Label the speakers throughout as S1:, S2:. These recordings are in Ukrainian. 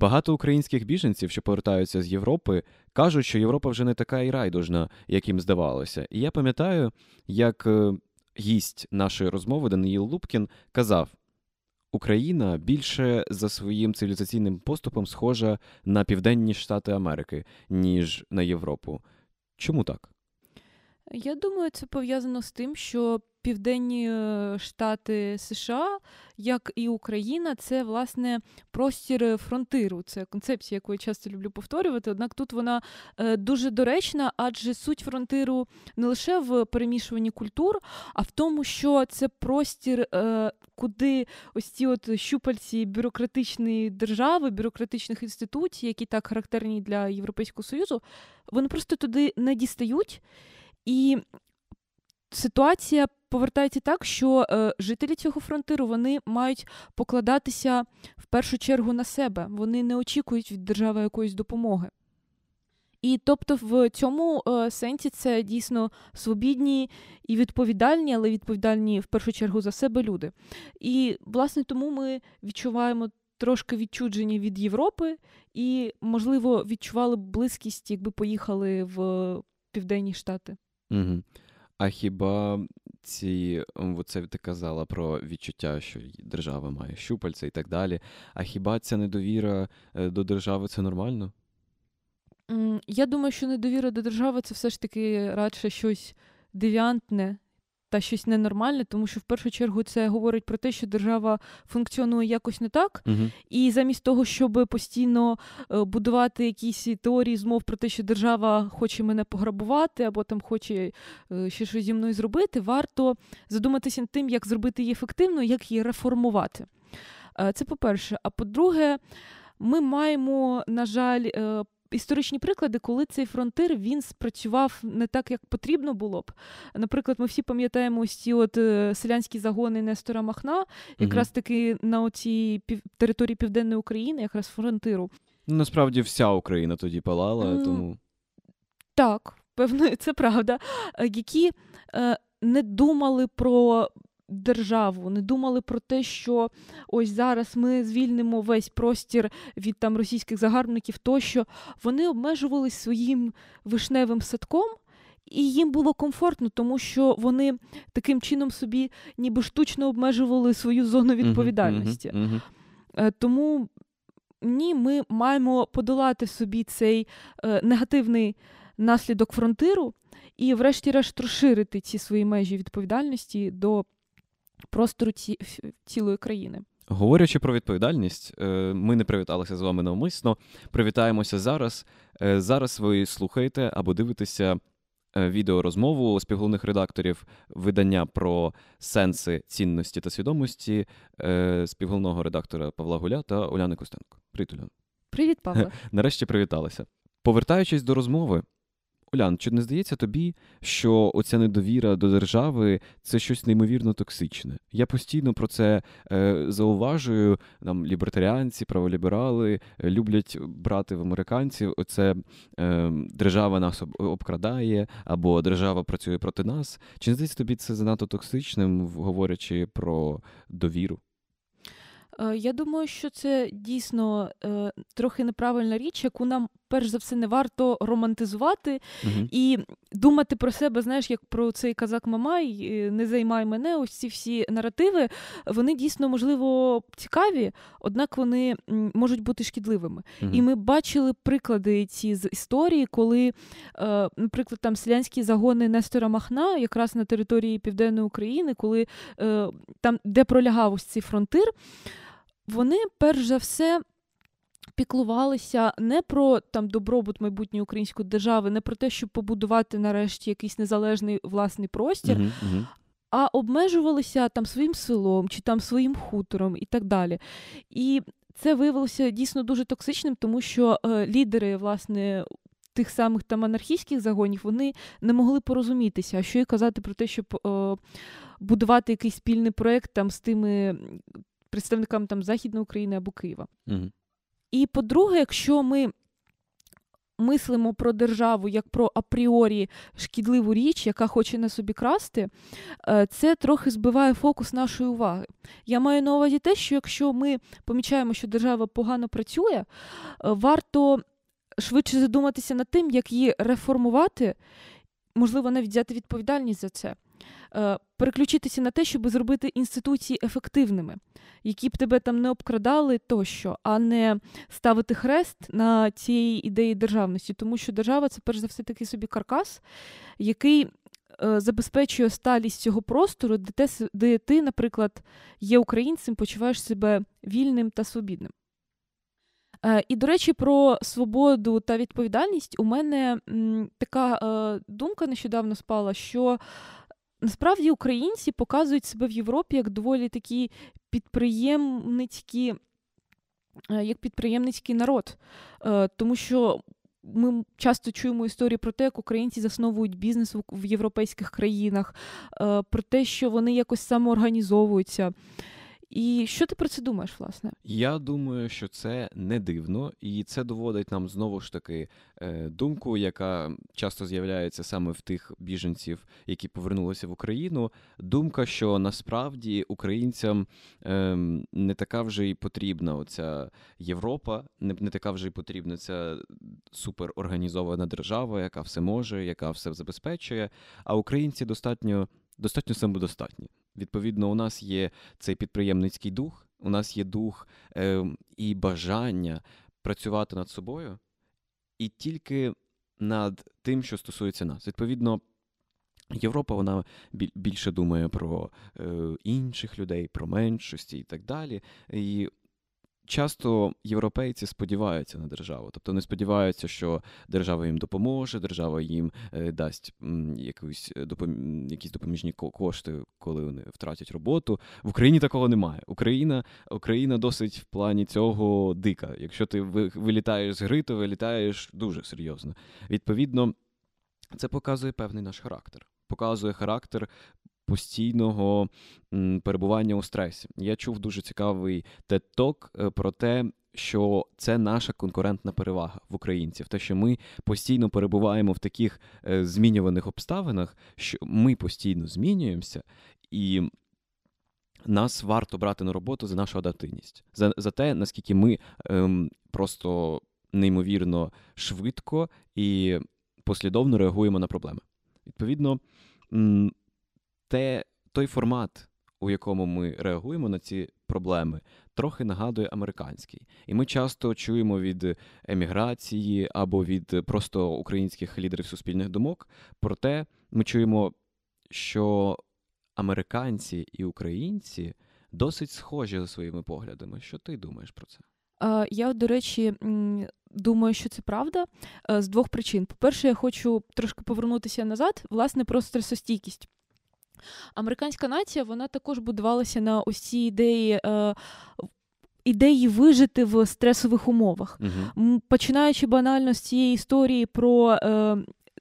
S1: Багато українських біженців, що повертаються з Європи, кажуть, що Європа вже не така і райдужна, як їм здавалося. І я пам'ятаю, як е, гість нашої розмови Даниїл Лупкін казав: Україна більше за своїм цивілізаційним поступом схожа на Південні Штати Америки, ніж на Європу. Чому так?
S2: Я думаю, це пов'язано з тим, що Південні е, Штати США, як і Україна, це власне простір фронтиру. Це концепція, яку я часто люблю повторювати. Однак тут вона е, дуже доречна, адже суть фронтиру не лише в перемішуванні культур, а в тому, що це простір, е, куди ось ці от щупальці бюрократичної держави, бюрократичних інституцій, які так характерні для Європейського Союзу, вони просто туди не дістають. І ситуація повертається так, що е, жителі цього фронтиру вони мають покладатися в першу чергу на себе. Вони не очікують від держави якоїсь допомоги. І тобто в цьому е, сенсі це дійсно свобідні і відповідальні, але відповідальні в першу чергу за себе люди. І, власне, тому ми відчуваємо трошки відчудження від Європи і, можливо, відчували б близькість, якби поїхали в Південні Штати.
S1: Угу. А хіба ці оце ти казала про відчуття, що держава має щупальця і так далі? А хіба ця недовіра е, до держави це нормально?
S2: Я думаю, що недовіра до держави це все ж таки радше щось девіантне та щось ненормальне, тому що в першу чергу це говорить про те, що держава функціонує якось не так,
S1: uh
S2: і замість того, щоб постійно е, будувати якісь теорії змов про те, що держава хоче мене пограбувати або там хоче е, ще щось зі мною зробити, варто задуматися над тим, як зробити її ефективно, як її реформувати. Е, це по-перше. А по-друге, ми маємо, на жаль, історичні приклади, коли цей фронтир він спрацював не так, як потрібно було б. Наприклад, ми всі пам'ятаємо ось ці от е, селянські загони Нестора Махна, якраз таки на цій пів... території Південної України, якраз фронтиру.
S1: Ну, насправді вся Україна тоді палала, тому.
S2: Так, певно, це правда. Е, які е, не думали про державу, не думали про те, що ось зараз ми звільнимо весь простір від там російських загарбників, тощо вони обмежувались своїм вишневим садком. І їм було комфортно, тому що вони таким чином собі ніби штучно обмежували свою зону відповідальності.
S1: Uh-huh, uh-huh, uh-huh.
S2: Тому ні, ми маємо подолати собі цей е, негативний наслідок фронтиру і, врешті-решт, розширити ці свої межі відповідальності до простору ці, цілої країни.
S1: Говорячи про відповідальність, е, ми не привіталися з вами навмисно. Привітаємося зараз. Е, зараз ви слухаєте або дивитеся е, відеорозмову співголовних редакторів видання про сенси цінності та свідомості співголовного редактора Павла Гуля та Уляни Костенко. Привіт, Уляна.
S2: Привіт, Павло.
S1: Нарешті привіталися. Повертаючись до розмови, Олян, чи не здається тобі, що оця недовіра до держави це щось неймовірно токсичне? Я постійно про це е, зауважую. Нам лібертаріанці, праволіберали е, люблять брати в американців. Оце е, держава нас обкрадає, або держава працює проти нас. Чи не здається тобі це занадто токсичним, говорячи про довіру?
S2: Е, я думаю, що це дійсно е, трохи неправильна річ, яку нам перш за все не варто романтизувати
S1: uh
S2: і думати про себе, знаєш, як про цей казак Мамай, не займай мене. Ось ці всі наративи, вони дійсно можливо цікаві, однак вони можуть бути шкідливими.
S1: uh
S2: І ми бачили приклади ці з історії, коли, е, наприклад, там селянські загони Нестора Махна, якраз на території Південної України, коли е, там де пролягав ось цей фронтир вони перш за все. Піклувалися не про там добробут майбутньої української держави, не про те, щоб побудувати нарешті якийсь незалежний власний простір,
S1: uh-huh, uh-huh.
S2: а обмежувалися там своїм селом чи там своїм хутором і так далі. І це виявилося дійсно дуже токсичним, тому що е, лідери, власне, тих самих там анархійських загонів вони не могли порозумітися, а що й казати про те, щоб е, будувати якийсь спільний проєкт там з тими представникам там Західної України або Києва.
S1: Угу.
S2: І по-друге, якщо ми мислимо про державу як про апріорі шкідливу річ, яка хоче на собі красти, е, це трохи збиває фокус нашої уваги. Я маю на увазі те, що якщо ми помічаємо, що держава погано працює, е, варто швидше задуматися над тим, як її реформувати, можливо, навіть взяти відповідальність за це. Е, переключитися на те, щоб зробити інституції ефективними, які б тебе там не обкрадали тощо, а не ставити хрест на цій ідеї державності, тому що держава це перш за все такий собі каркас, який е, забезпечує сталість цього простору, де, те, де ти, наприклад, є українцем, почуваєш себе вільним та свобідним. Е, і, до речі, про свободу та відповідальність у мене така думка нещодавно спала, що насправді українці показують себе в Європі як доволі такі підприємницькі, е, як підприємницький народ. Е, тому що ми часто чуємо історії про те, як українці засновують бізнес в європейських країнах, е, про те, що вони якось самоорганізовуються. І що ти про це думаєш, власне?
S1: Я думаю, що це не дивно, і це доводить нам знову ж таки е, думку, яка часто з'являється саме в тих біженців, які повернулися в Україну. Думка, що насправді українцям ем, не така вже й потрібна оця Європа, не, така вже й потрібна ця суперорганізована держава, яка все може, яка все забезпечує. А українці достатньо достатньо самодостатні. Відповідно, у нас є цей підприємницький дух, у нас є дух е, і бажання працювати над собою, і тільки над тим, що стосується нас. Відповідно, Європа вона більше думає про е, інших людей, про меншості і так далі. І часто європейці сподіваються на державу, тобто не сподіваються, що держава їм допоможе, держава їм е, дасть якусь е, допом... якісь допоміжні кошти, коли вони втратять роботу. В Україні такого немає. Україна Україна досить в плані цього дика. Якщо ти вилітаєш з гри, то вилітаєш дуже серйозно. Відповідно, це показує певний наш характер. Показує характер постійного перебування у стресі. Я чув дуже цікавий тет-ток е, про те, що це наша конкурентна перевага в українців, те, що ми постійно перебуваємо в таких е, змінюваних обставинах, що ми постійно змінюємося, і нас варто брати на роботу за нашу адаптивність, за за те, наскільки ми ем, просто неймовірно швидко і послідовно реагуємо на проблеми. Відповідно, те, той формат, у якому ми реагуємо на ці проблеми, трохи нагадує американський. І ми часто чуємо від еміграції або від просто українських лідерів суспільних думок. Проте ми чуємо, що американці і українці досить схожі за своїми поглядами. Що ти думаєш про це?
S2: Я, до речі, думаю, що це правда е, з двох причин. По-перше, я хочу трошки повернутися назад, власне, про стресостійкість. Американська нація вона також будувалася на ось цій ідеї. Е, Ідеї вижити в стресових умовах, uh-huh. починаючи банально з цієї історії про е,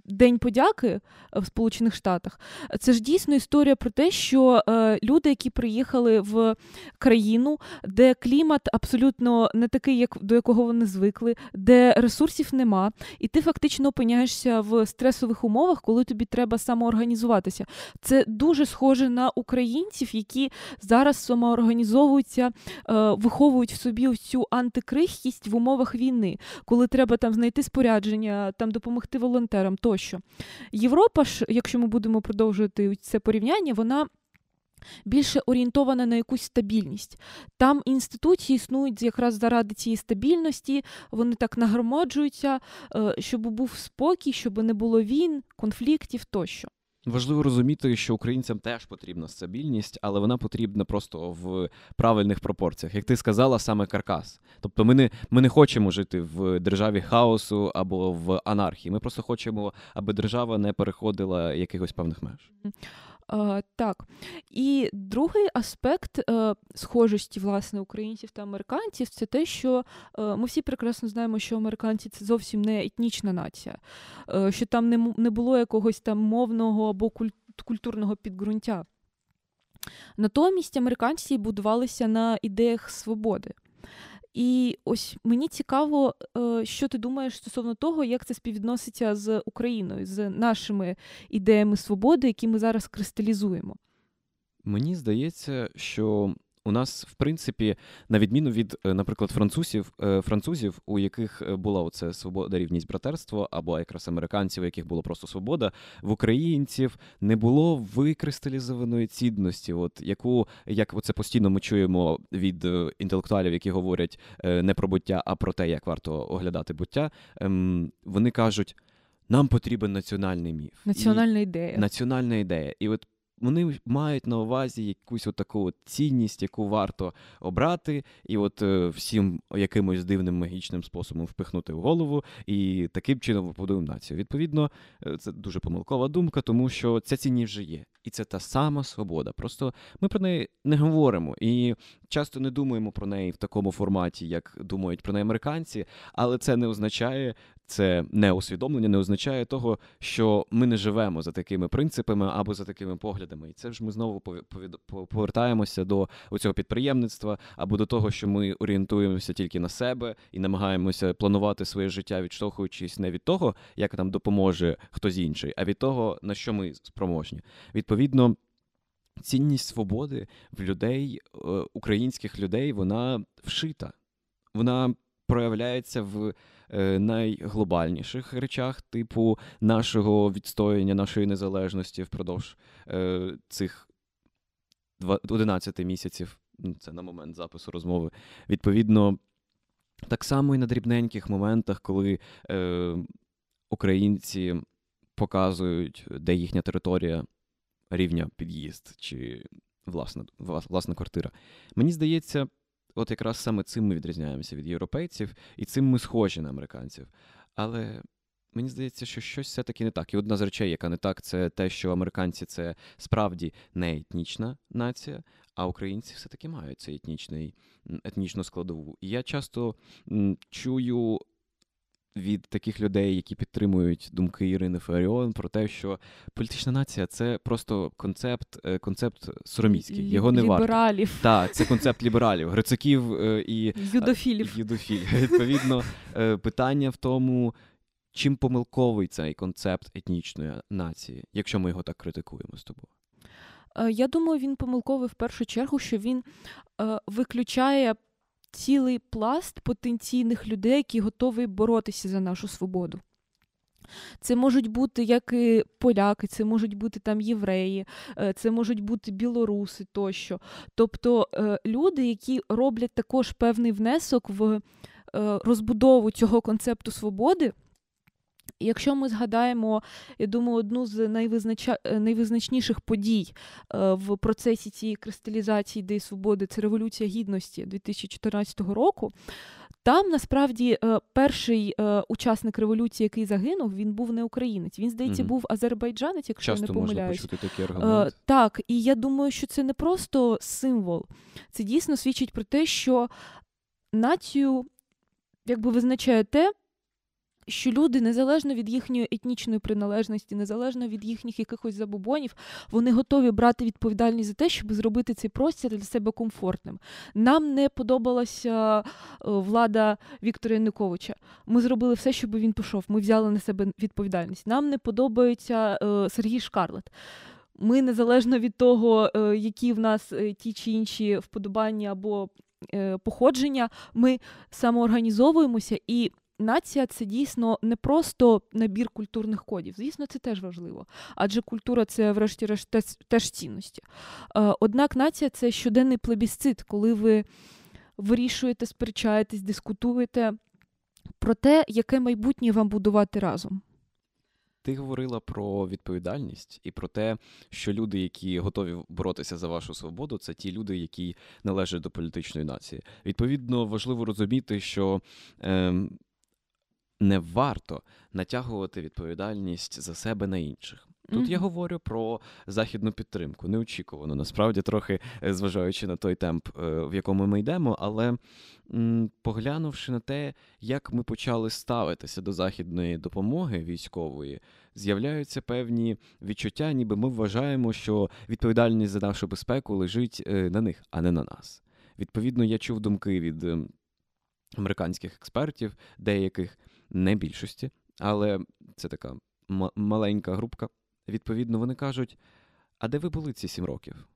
S2: День подяки е, в Сполучених Штатах. Це ж дійсно історія про те, що е, люди, які приїхали в країну, де клімат абсолютно не такий, як до якого вони звикли, де ресурсів нема, і ти фактично опиняєшся в стресових умовах, коли тобі треба самоорганізуватися. Це дуже схоже на українців, які зараз самоорганізовуються, е, виховують в собі цю антикрихкість в умовах війни, коли треба там знайти спорядження, там допомогти волонтерам. то тощо. Європа ж, якщо ми будемо продовжувати це порівняння, вона. Більше орієнтована на якусь стабільність. Там інституції існують якраз заради цієї стабільності, вони так нагромаджуються, е, щоб був спокій, щоб не було війн, конфліктів тощо.
S1: Важливо розуміти, що українцям теж потрібна стабільність, але вона потрібна просто в правильних пропорціях. Як ти сказала, саме каркас. Тобто, ми не ми не хочемо жити в державі хаосу або в анархії. Ми просто хочемо, аби держава не переходила якихось певних меж.
S2: Так. І другий аспект е, схожості власне українців та американців це те, що е, ми всі прекрасно знаємо, що американці це зовсім не етнічна нація, е, що там не було якогось там мовного або культурного підґрунтя. Натомість американці будувалися на ідеях свободи. І ось мені цікаво, е, що ти думаєш стосовно того, як це співвідноситься з Україною, з нашими ідеями свободи, які ми зараз кристалізуємо.
S1: Мені здається, що у нас, в принципі, на відміну від, е, наприклад, французів, е, французів, у яких е, була оце свобода, рівність братерство, або якраз американців, у яких була просто свобода, в українців не було викристалізованої цінності, от яку як оце постійно ми чуємо від інтелектуалів, які говорять не про буття, а про те, як варто оглядати буття. Ем, вони кажуть. Нам потрібен національний міф,
S2: національна ідея.
S1: Національна ідея. І от вони мають на увазі якусь таку цінність, яку варто обрати, і от е, всім якимось дивним магічним способом впихнути в голову, і таким чином побудуємо націю. Відповідно, е, це дуже помилкова думка, тому що ця цінність вже є. І це та сама свобода. Просто ми про неї не говоримо і часто не думаємо про неї в такому форматі, як думають про неї американці, але це не означає, це не усвідомлення, не означає того, що ми не живемо за такими принципами або за такими поглядами. І це ж ми знову повертаємося до цього підприємництва або до того, що ми орієнтуємося тільки на себе і намагаємося планувати своє життя, відштовхуючись не від того, як нам допоможе хтось інший, а від того, на що ми спроможні. Відповідно. Цінність свободи в людей, е, українських людей, вона вшита. Вона проявляється в найглобальніших речах, типу нашого відстояння, нашої незалежності впродовж е, цих 11 місяців. Ну, це на момент запису розмови. Відповідно, так само і на дрібненьких моментах, коли е, українці показують, де їхня територія рівня під'їзд чи власна, власна квартира. Мені здається, от якраз саме цим ми відрізняємося від європейців, і цим ми схожі на американців. Але мені здається, що щось все-таки не так. І одна з речей, яка не так, це те, що американці це справді не етнічна нація, а українці все-таки мають цей етнічний етнічну складову. І я часто чую від таких людей, які підтримують думки Ірини Фаріон, про те, що політична нація це просто концепт е, концепт сороміцький. Його не
S2: лібералів.
S1: варто. Так, це концепт лібералів, грицаків е, і
S2: юдофілів.
S1: юдофілів. Відповідно, е, питання в тому. Чим помилковий цей концепт етнічної нації, якщо ми його так критикуємо з тобою?
S2: Я думаю, він помилковий в першу чергу, що він е, виключає цілий пласт потенційних людей, які готові боротися за нашу свободу. Це можуть бути як і поляки, це можуть бути там євреї, е, це можуть бути білоруси тощо. Тобто е, люди, які роблять також певний внесок в е, розбудову цього концепту свободи. Якщо ми згадаємо, я думаю, одну з найвизнача... Е, найвизначніших подій е, в процесі цієї кристалізації ідеї свободи, це Революція Гідності 2014 року. Там насправді е, перший учасник революції, який загинув, він був не українець. Він, здається, був азербайджанець, якщо
S1: Часто
S2: я не помиляюсь.
S1: Можна почути такі аргументи.
S2: Так, і я думаю, що це не просто символ, це дійсно свідчить про те, що націю якби визначає те що люди, незалежно від їхньої етнічної приналежності, незалежно від їхніх якихось забобонів, вони готові брати відповідальність за те, щоб зробити цей простір для себе комфортним. Нам не подобалася е, влада Віктора Януковича. Ми зробили все, щоб він пішов. Ми взяли на себе відповідальність. Нам не подобається е, Сергій Шкарлет. Ми незалежно від того, е, які в нас ті чи інші вподобання або походження, ми самоорганізовуємося і нація це дійсно не просто набір культурних кодів. Звісно, це теж важливо, адже культура це, врешті-решт, теж цінності. Е, однак нація це щоденний плебісцит, коли ви вирішуєте, сперечаєтесь, дискутуєте про те, яке майбутнє вам будувати разом.
S1: Ти говорила про відповідальність і про те, що люди, які готові боротися за вашу свободу, це ті люди, які належать до політичної нації. Відповідно, важливо розуміти, що е, не варто натягувати відповідальність за себе на інших. Тут mm-hmm. я говорю про західну підтримку, неочікувано, насправді, трохи е, зважаючи на той темп, е, в якому ми йдемо, але м, поглянувши на те, як ми почали ставитися до західної допомоги військової, з'являються певні відчуття, ніби ми вважаємо, що відповідальність за нашу безпеку лежить е, на них, а не на нас. Відповідно, я чув думки від американських експертів, деяких не більшості, але це така м- маленька групка. Відповідно, вони кажуть: а де ви були ці сім років?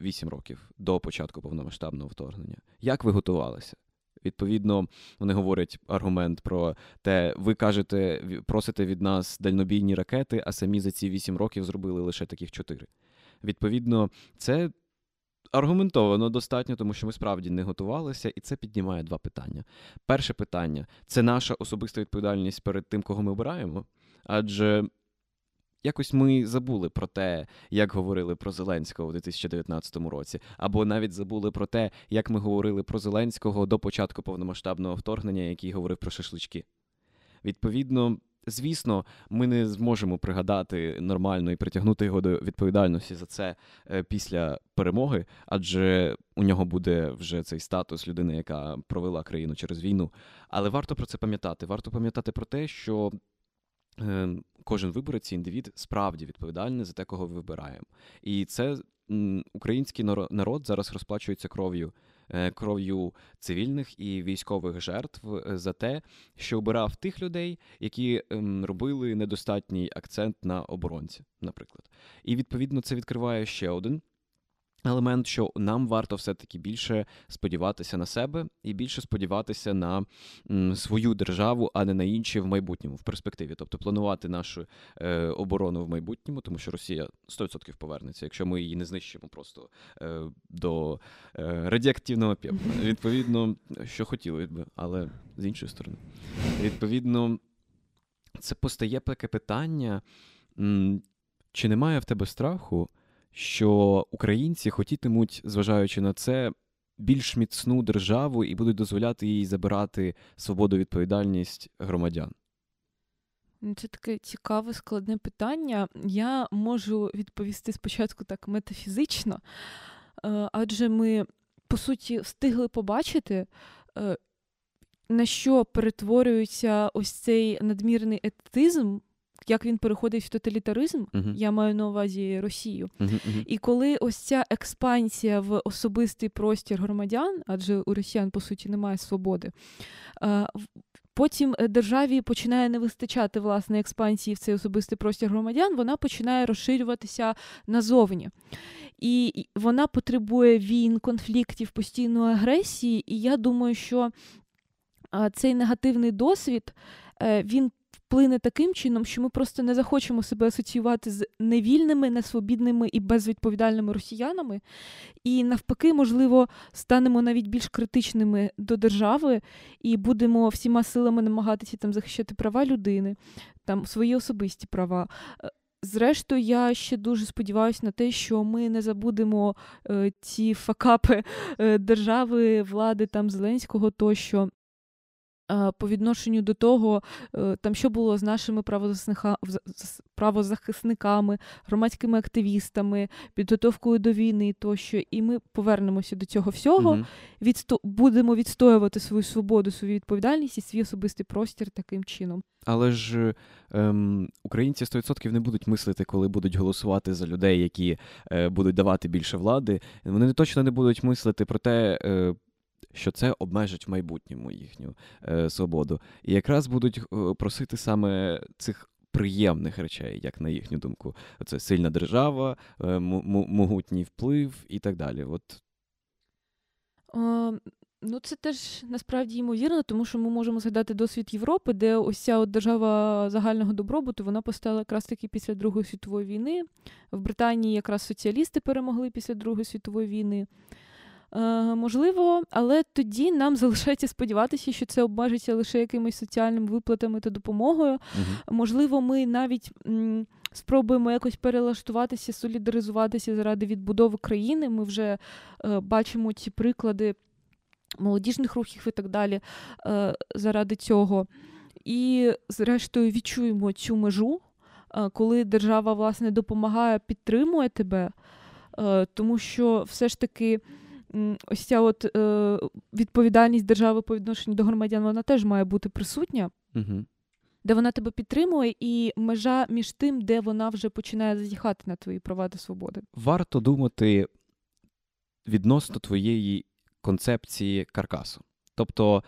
S1: Вісім років до початку повномасштабного вторгнення? Як ви готувалися? Відповідно, вони говорять аргумент про те, ви кажете, просите від нас дальнобійні ракети, а самі за ці вісім років зробили лише таких чотири. Відповідно, це аргументовано достатньо, тому що ми справді не готувалися, і це піднімає два питання. Перше питання це наша особиста відповідальність перед тим, кого ми обираємо. Адже якось ми забули про те, як говорили про Зеленського у 2019 році, або навіть забули про те, як ми говорили про Зеленського до початку повномасштабного вторгнення, який говорив про шашлички. Відповідно, звісно, ми не зможемо пригадати нормально і притягнути його до відповідальності за це е, після перемоги, адже у нього буде вже цей статус людини, яка провела країну через війну. Але варто про це пам'ятати. Варто пам'ятати про те, що Ем, кожен виборець, індивід справді відповідальний за те, кого вибираємо. І це український народ зараз розплачується кров'ю. Е, кров'ю цивільних і військових жертв е, за те, що обирав тих людей, які ем, робили недостатній акцент на оборонці, наприклад. І відповідно це відкриває ще один елемент, що нам варто все-таки більше сподіватися на себе і більше сподіватися на свою державу, а не на інші в майбутньому, в перспективі. Тобто планувати нашу е, оборону в майбутньому, тому що Росія 100% повернеться, якщо ми її не знищимо просто е, до е, радіоактивного пепла. Відповідно, що хотіли би, але з іншої сторони. Відповідно, це постає таке питання. Чи немає в тебе страху, що українці хотітимуть, зважаючи на це, більш міцну державу і будуть дозволяти їй забирати свободу відповідальність громадян?
S2: Ну, це таке цікаве складне питання. Я можу відповісти спочатку так метафізично, е, адже ми, по суті, встигли побачити, е, на що перетворюється ось цей надмірний етизм як він переходить в тоталітаризм, uh-huh. я маю на увазі Росію. Uh-huh. І коли ось ця експансія в особистий простір громадян, адже у росіян, по суті, немає свободи. Потім е, державі починає не вистачати власне експансії в цей особистий простір громадян, вона починає розширюватися назовні. І вона потребує війн, конфліктів, постійної агресії. І я думаю, що цей негативний досвід е, він вплине таким чином, що ми просто не захочемо себе асоціювати з невільними, несвобідними і безвідповідальними росіянами, і навпаки, можливо, станемо навіть більш критичними до держави і будемо всіма силами намагатися там захищати права людини, там свої особисті права. Е, зрештою, я ще дуже сподіваюся на те, що ми не забудемо е, ці факапи е, держави, влади там Зеленського тощо, по відношенню до того, е, там що було з нашими правозахисниками, громадськими активістами, підготовкою до війни тощо, і ми повернемося до цього всього, угу. відсто... будемо відстоювати свою свободу, свою відповідальність і свій особистий простір таким чином.
S1: Але ж ем, українці 100% не будуть мислити, коли будуть голосувати за людей, які е, будуть давати більше влади. Вони точно не будуть мислити про те, е, що це обмежить в майбутньому їхню е, свободу. І якраз будуть е, просити саме цих приємних речей, як на їхню думку. Це сильна держава, е, могутній вплив і так далі. От.
S2: О, ну, це теж насправді ймовірно, тому що ми можемо згадати досвід Європи, де ось ця от держава загального добробуту вона постала якраз таки після Другої світової війни. В Британії якраз соціалісти перемогли після Другої світової війни. Е, можливо, але тоді нам залишається сподіватися, що це обмежиться лише якимись соціальними виплатами та допомогою. uh Можливо, ми навіть м, спробуємо якось перелаштуватися, солідаризуватися заради відбудови країни. Ми вже е, бачимо ці приклади молодіжних рухів і так далі е, заради цього. І, зрештою, відчуємо цю межу, е, коли держава власне допомагає, підтримує тебе, е, тому що все ж таки ось ця от е, відповідальність держави по відношенню до громадян, вона теж має бути присутня, угу. де вона тебе підтримує, і межа між тим, де вона вже починає зазіхати на твої права та свободи.
S1: Варто думати відносно твоєї концепції каркасу. Тобто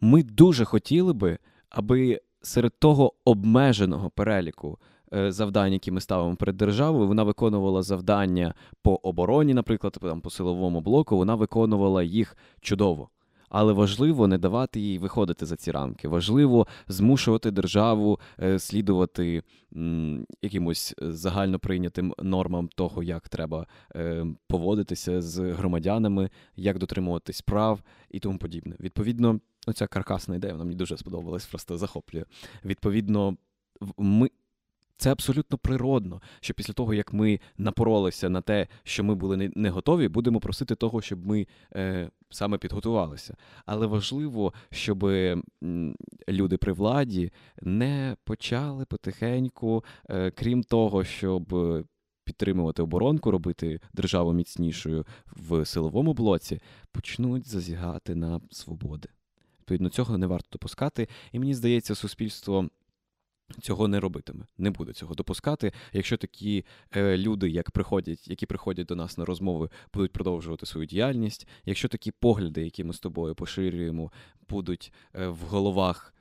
S1: ми дуже хотіли би, аби серед того обмеженого переліку завдань, які ми ставимо перед державою, вона виконувала завдання по обороні, наприклад, там, по силовому блоку, вона виконувала їх чудово. Але важливо не давати їй виходити за ці рамки. Важливо змушувати державу е, слідувати якимось загально прийнятим нормам того, як треба е, поводитися з громадянами, як дотримуватись прав і тому подібне. Відповідно, оця каркасна ідея вона мені дуже сподобалась, просто захоплює. Відповідно, ми. Це абсолютно природно, що після того, як ми напоролися на те, що ми були не, готові, будемо просити того, щоб ми е, саме підготувалися. Але важливо, щоб люди при владі не почали потихеньку, е, крім того, щоб підтримувати оборонку, робити державу міцнішою в силовому блоці, почнуть зазігати на свободи. Відповідно, цього не варто допускати. І мені здається, суспільство. Цього не робитиме, не буде цього допускати. Якщо такі е, люди, як приходять, які приходять до нас на розмови, будуть продовжувати свою діяльність, якщо такі погляди, які ми з тобою поширюємо, будуть е, в головах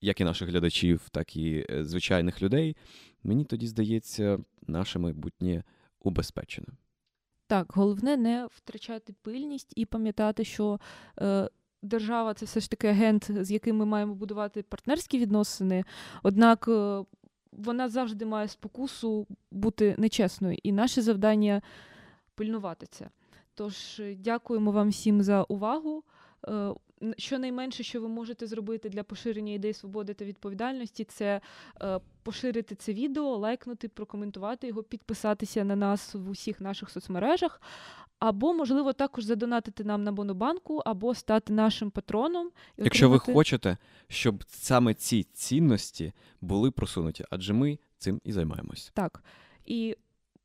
S1: як і наших глядачів, так і е, звичайних людей, мені тоді здається, наше майбутнє убезпечене.
S2: Так, головне не втрачати пильність і пам'ятати, що е, держава це все ж таки агент, з яким ми маємо будувати партнерські відносини. Однак е, вона завжди має спокусу бути нечесною, і наше завдання пильнувати це. Тож е, дякуємо вам всім за увагу. Е, н- Щонайменше, що ви можете зробити для поширення ідей свободи та відповідальності, це е, поширити це відео, лайкнути, прокоментувати його, підписатися на нас в усіх наших соцмережах, або, можливо, також задонатити нам на Монобанку, або стати нашим патроном. і
S1: Якщо ви хочете, щоб саме ці цінності були просунуті, адже ми цим і займаємось.
S2: Так. І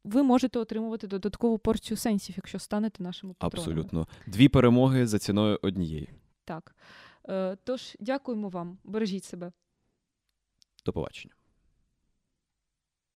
S2: ви можете отримувати додаткову порцію сенсів, якщо станете нашими патронами.
S1: Абсолютно. Дві перемоги за ціною однієї.
S2: Так. Е, Тож, дякуємо вам. Бережіть себе.
S1: До побачення.